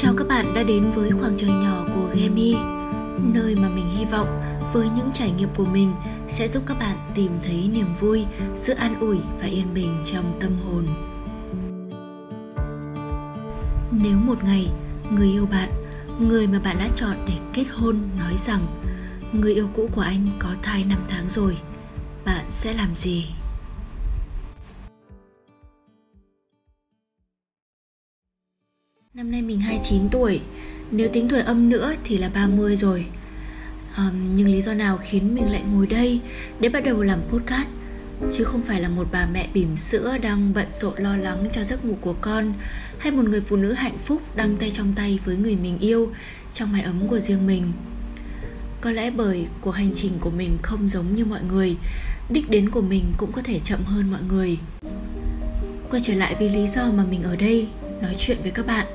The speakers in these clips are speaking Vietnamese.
Chào các bạn đã đến với khoảng trời nhỏ của Gemi Nơi mà mình hy vọng với những trải nghiệm của mình sẽ giúp các bạn tìm thấy niềm vui, sự an ủi và yên bình trong tâm hồn. Nếu một ngày người yêu bạn, người mà bạn đã chọn để kết hôn nói rằng người yêu cũ của anh có thai 5 tháng rồi, bạn sẽ làm gì? Năm nay mình 29 tuổi. Nếu tính tuổi âm nữa thì là 30 rồi. Um, Nhưng lý do nào khiến mình lại ngồi đây Để bắt đầu làm podcast? Chứ không phải là một bà mẹ bỉm sữa Đang bận rộn lo lắng cho giấc ngủ của con Hay một người phụ nữ hạnh phúc Đang tay trong tay với người mình yêu Trong mái ấm của riêng mình. Có lẽ bởi cuộc hành trình của mình không giống như mọi người Đích đến của mình cũng có thể chậm hơn mọi người. Quay trở lại vì lý do mà mình ở đây nói chuyện với các bạn.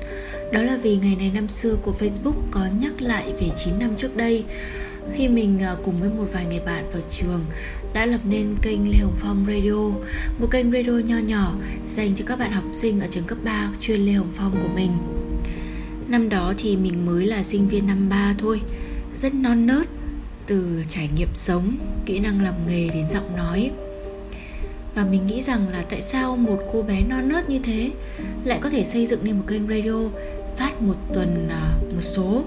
Đó là vì ngày này năm xưa của Facebook có nhắc lại về 9 năm trước đây. Khi mình à, cùng với một vài người bạn ở trường đã lập nên kênh Lê Hồng Phong Radio, một kênh radio nho nhỏ dành cho các bạn học sinh ở trường cấp 3 chuyên Lê Hồng Phong của mình. Năm đó thì mình mới là sinh viên năm 3 thôi, rất non nớt từ trải nghiệm sống, kỹ năng làm nghề đến giọng nói và mình nghĩ rằng là tại sao một cô bé non nớt như thế lại có thể xây dựng nên một kênh radio phát một tuần à, một số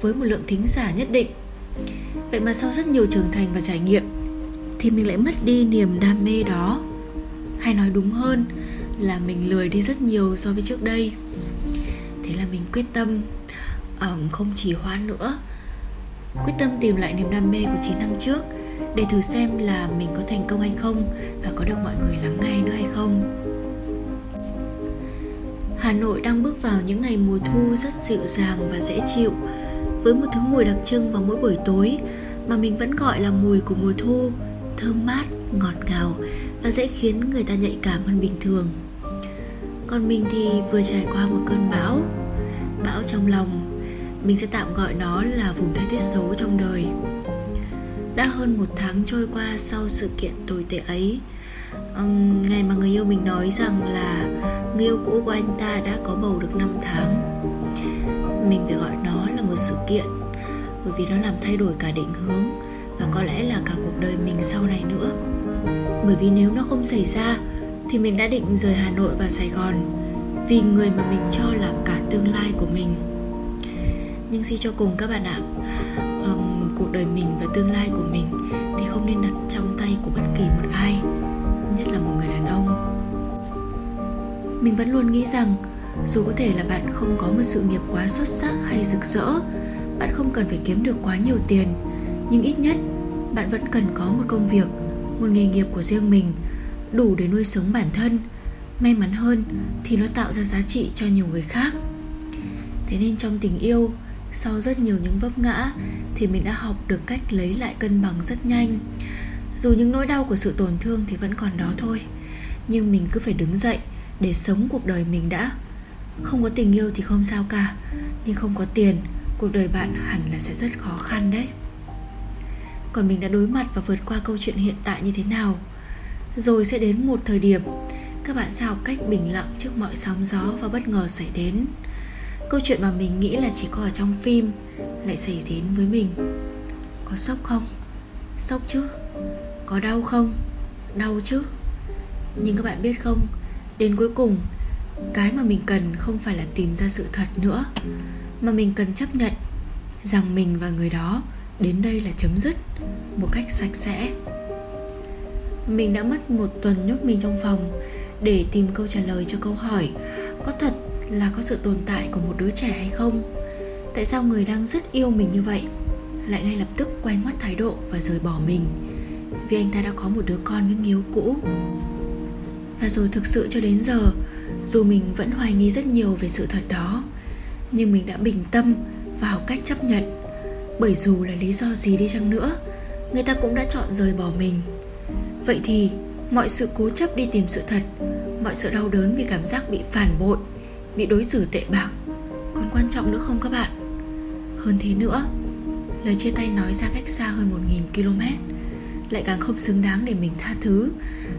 với một lượng thính giả nhất định? Vậy mà sau rất nhiều trưởng thành và trải nghiệm thì mình lại mất đi niềm đam mê đó. Hay nói đúng hơn là mình lười đi rất nhiều so với trước đây. Thế là mình quyết tâm um, không chỉ hoan nữa quyết tâm tìm lại niềm đam mê của 9 năm trước để thử xem là mình có thành công hay không và có được mọi người lắng nghe nữa hay không. Hà Nội đang bước vào những ngày mùa thu rất dịu dàng và dễ chịu. Với một thứ mùi đặc trưng vào mỗi buổi tối mà mình vẫn gọi là mùi của mùa thu, thơm mát, ngọt ngào và dễ khiến người ta nhạy cảm hơn bình thường. Còn mình thì vừa trải qua một cơn bão bão trong lòng. Mình sẽ tạm gọi nó là vùng thời tiết xấu trong đời đã hơn một tháng trôi qua sau sự kiện tồi tệ ấy. Um, ngày mà người yêu mình nói rằng là người yêu cũ của anh ta đã có bầu được 5 tháng. Mình phải gọi nó là một sự kiện bởi vì nó làm thay đổi cả định hướng và có lẽ là cả cuộc đời mình sau này nữa. Bởi vì nếu nó không xảy ra thì mình đã định rời hà nội và sài gòn vì người mà mình cho là cả tương lai của mình. Nhưng suy cho cùng các bạn ạ cuộc đời mình và tương lai của mình thì không nên đặt trong tay của bất kỳ một ai, nhất là một người đàn ông. Mình vẫn luôn nghĩ rằng, dù có thể là bạn không có một sự nghiệp quá xuất sắc hay rực rỡ, bạn không cần phải kiếm được quá nhiều tiền, nhưng ít nhất bạn vẫn cần có một công việc, một nghề nghiệp của riêng mình, đủ để nuôi sống bản thân. May mắn hơn thì nó tạo ra giá trị cho nhiều người khác. Thế nên trong tình yêu sau rất nhiều những vấp ngã thì mình đã học được cách lấy lại cân bằng rất nhanh. Dù những nỗi đau của sự tổn thương thì vẫn còn đó thôi, nhưng mình cứ phải đứng dậy để sống cuộc đời mình đã. Không có tình yêu thì không sao cả, nhưng không có tiền, cuộc đời bạn hẳn là sẽ rất khó khăn đấy. Còn mình đã đối mặt và vượt qua câu chuyện hiện tại như thế nào? Rồi sẽ đến một thời điểm, các bạn sẽ học cách bình lặng trước mọi sóng gió và bất ngờ xảy đến câu chuyện mà mình nghĩ là chỉ có ở trong phim lại xảy đến với mình. Có sốc không? Sốc chứ. Có đau không? Đau chứ. Nhưng các bạn biết không, đến cuối cùng, cái mà mình cần không phải là tìm ra sự thật nữa, mà mình cần chấp nhận rằng mình và người đó đến đây là chấm dứt một cách sạch sẽ. Mình đã mất một tuần nhốt mình trong phòng để tìm câu trả lời cho câu hỏi, có thật là có sự tồn tại của một đứa trẻ hay không? Tại sao người đang rất yêu mình như vậy, lại ngay lập tức quay ngoắt thái độ và rời bỏ mình? Vì anh ta đã có một đứa con với người yêu cũ. Và rồi thực sự cho đến giờ, dù mình vẫn hoài nghi rất nhiều về sự thật đó, nhưng mình đã bình tâm và học cách chấp nhận. Bởi dù là lý do gì đi chăng nữa, người ta cũng đã chọn rời bỏ mình. Vậy thì, mọi sự cố chấp đi tìm sự thật, mọi sự đau đớn vì cảm giác bị phản bội bị đối xử tệ bạc. Còn quan trọng nữa không các bạn? Hơn thế nữa, lời chia tay nói ra cách xa hơn 1.000 km, lại càng không xứng đáng để mình tha thứ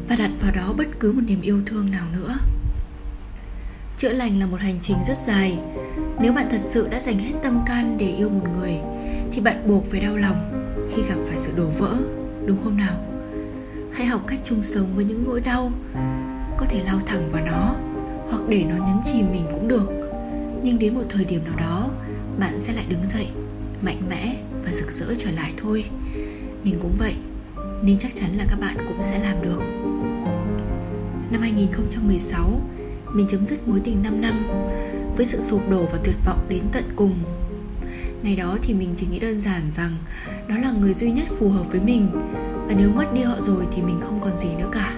và đặt vào đó bất cứ một niềm yêu thương nào nữa. Chữa lành là một hành trình rất dài. Nếu bạn thật sự đã dành hết tâm can để yêu một người, thì bạn buộc phải đau lòng khi gặp phải sự đổ vỡ, đúng không nào? Hãy học cách chung sống với những nỗi đau, có thể lao thẳng vào nó hoặc để nó nhấn chìm mình cũng được. Nhưng đến một thời điểm nào đó, bạn sẽ lại đứng dậy, mạnh mẽ và rực rỡ trở lại thôi. Mình cũng vậy, nên chắc chắn là các bạn cũng sẽ làm được. Năm 2016 mình chấm dứt mối tình 5 năm với sự sụp đổ và tuyệt vọng đến tận cùng. Ngày đó thì mình chỉ nghĩ đơn giản rằng đó là người duy nhất phù hợp với mình, và nếu mất đi họ rồi thì mình không còn gì nữa cả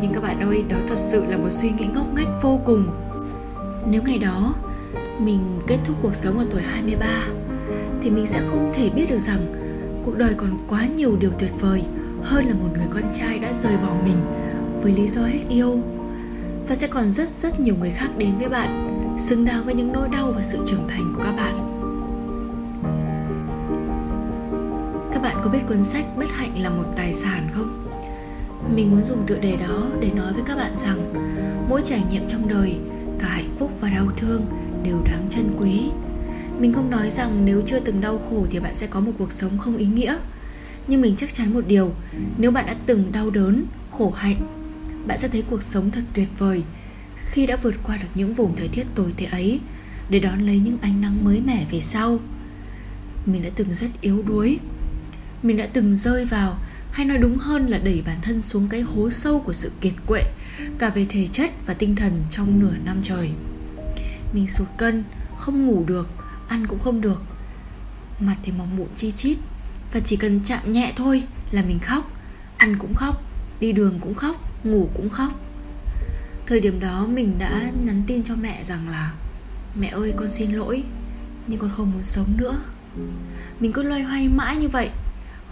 nhưng các bạn ơi, đó thật sự là một suy nghĩ ngốc nghếch vô cùng. Nếu ngày đó mình kết thúc cuộc sống ở tuổi 23 thì mình sẽ không thể biết được rằng cuộc đời còn quá nhiều điều tuyệt vời hơn là một người con trai đã rời bỏ mình với lý do hết yêu. Và sẽ còn rất rất nhiều người khác đến với bạn, xứng đáng với những nỗi đau và sự trưởng thành của các bạn. Các bạn có biết cuốn sách bất hạnh là một tài sản không? Mình muốn dùng tựa đề đó để nói với các bạn rằng, mỗi trải nghiệm trong đời, cả hạnh phúc và đau thương đều đáng trân quý. Mình không nói rằng nếu chưa từng đau khổ thì bạn sẽ có một cuộc sống không ý nghĩa. Nhưng mình chắc chắn một điều, nếu bạn đã từng đau đớn, khổ hạnh, bạn sẽ thấy cuộc sống thật tuyệt vời khi đã vượt qua được những vùng thời tiết tồi tệ ấy để đón lấy những ánh nắng mới mẻ về sau. Mình đã từng rất yếu đuối. Mình đã từng rơi vào hay nói đúng hơn là đẩy bản thân xuống cái hố sâu của sự kiệt quệ, cả về thể chất và tinh thần trong nửa năm trời. Mình sụt cân, không ngủ được, ăn cũng không được. Mặt thì mỏng mụn chi chít, và chỉ cần chạm nhẹ thôi là mình khóc. Ăn cũng khóc, đi đường cũng khóc, ngủ cũng khóc. Thời điểm đó mình đã nhắn tin cho mẹ rằng là, mẹ ơi, con xin lỗi, nhưng con không muốn sống nữa. Mình cứ loay hoay mãi như vậy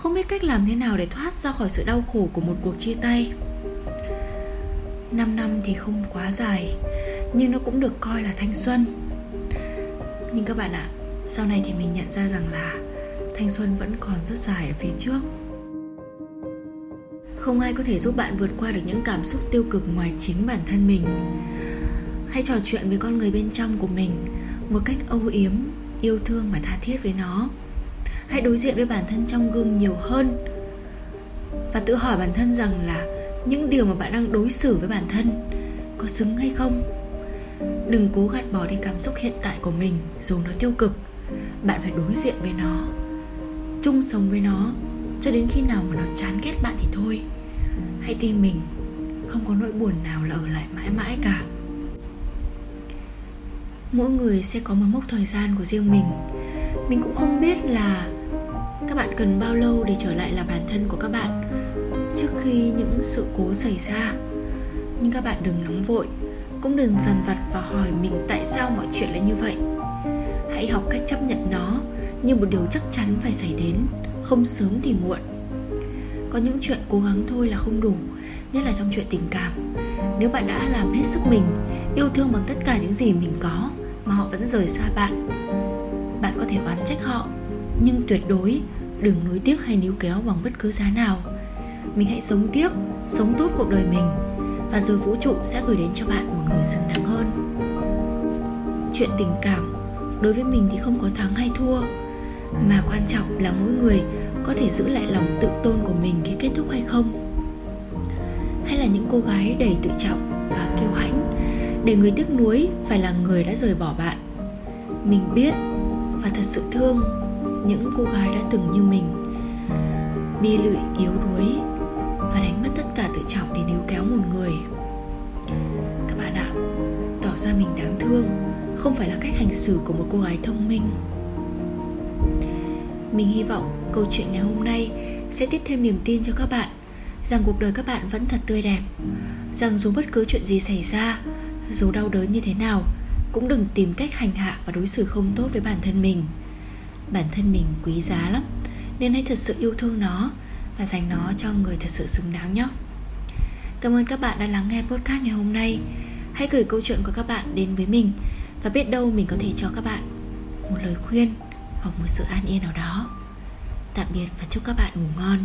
không biết cách làm thế nào để thoát ra khỏi sự đau khổ của một cuộc chia tay. 5 năm thì không quá dài, nhưng nó cũng được coi là thanh xuân. Nhưng các bạn ạ, sau này thì mình nhận ra rằng là thanh xuân vẫn còn rất dài ở phía trước. Không ai có thể giúp bạn vượt qua được những cảm xúc tiêu cực ngoài chính bản thân mình. Hãy trò chuyện với con người bên trong của mình một cách âu yếm, yêu thương và tha thiết với nó hãy đối diện với bản thân trong gương nhiều hơn. Và tự hỏi bản thân rằng là những điều mà bạn đang đối xử với bản thân có xứng hay không? Đừng cố gạt bỏ đi cảm xúc hiện tại của mình dù nó tiêu cực. Bạn phải đối diện với nó, chung sống với nó cho đến khi nào mà nó chán ghét bạn thì thôi. Hãy tin mình, không có nỗi buồn nào là ở lại mãi mãi cả. Mỗi người sẽ có một mốc thời gian của riêng mình. Mình cũng không biết là các bạn cần bao lâu để trở lại là bản thân của các bạn? Trước khi những sự cố xảy ra, nhưng các bạn đừng nóng vội. Cũng đừng dằn vặt và hỏi mình tại sao mọi chuyện lại như vậy. Hãy học cách chấp nhận nó như một điều chắc chắn phải xảy đến, không sớm thì muộn. Có những chuyện cố gắng thôi là không đủ, nhất là trong chuyện tình cảm. Nếu bạn đã làm hết sức mình, yêu thương bằng tất cả những gì mình có mà họ vẫn rời xa bạn bạn có thể oán trách họ nhưng tuyệt đối, đừng nuối tiếc hay níu kéo bằng bất cứ giá nào. Mình hãy sống tiếp, sống tốt cuộc đời mình, và rồi vũ trụ sẽ gửi đến cho bạn một người xứng đáng hơn. Chuyện tình cảm, đối với mình thì không có thắng hay thua, mà quan trọng là mỗi người có thể giữ lại lòng tự tôn của mình khi kết thúc hay không. Hay là những cô gái đầy tự trọng và kiêu hãnh, để người tiếc nuối phải là người đã rời bỏ bạn. Mình biết và thật sự thương những cô gái đã từng như mình. Bi lụy yếu đuối và đánh mất tất cả tự trọng để níu kéo một người. Các bạn ạ, tỏ ra mình đáng thương không phải là cách hành xử của một cô gái thông minh. Mình hy vọng câu chuyện ngày hôm nay sẽ tiếp thêm niềm tin cho các bạn rằng cuộc đời các bạn vẫn thật tươi đẹp, rằng dù bất cứ chuyện gì xảy ra, dù đau đớn như thế nào, cũng đừng tìm cách hành hạ và đối xử không tốt với bản thân mình bản thân mình quý giá lắm. Nên hãy thật sự yêu thương nó và dành nó cho người thật sự xứng đáng nhé. Cảm ơn các bạn đã lắng nghe podcast ngày hôm nay. Hãy gửi câu chuyện của các bạn đến với mình và biết đâu mình có thể cho các bạn một lời khuyên hoặc một sự an yên nào đó. Tạm biệt và chúc các bạn ngủ ngon.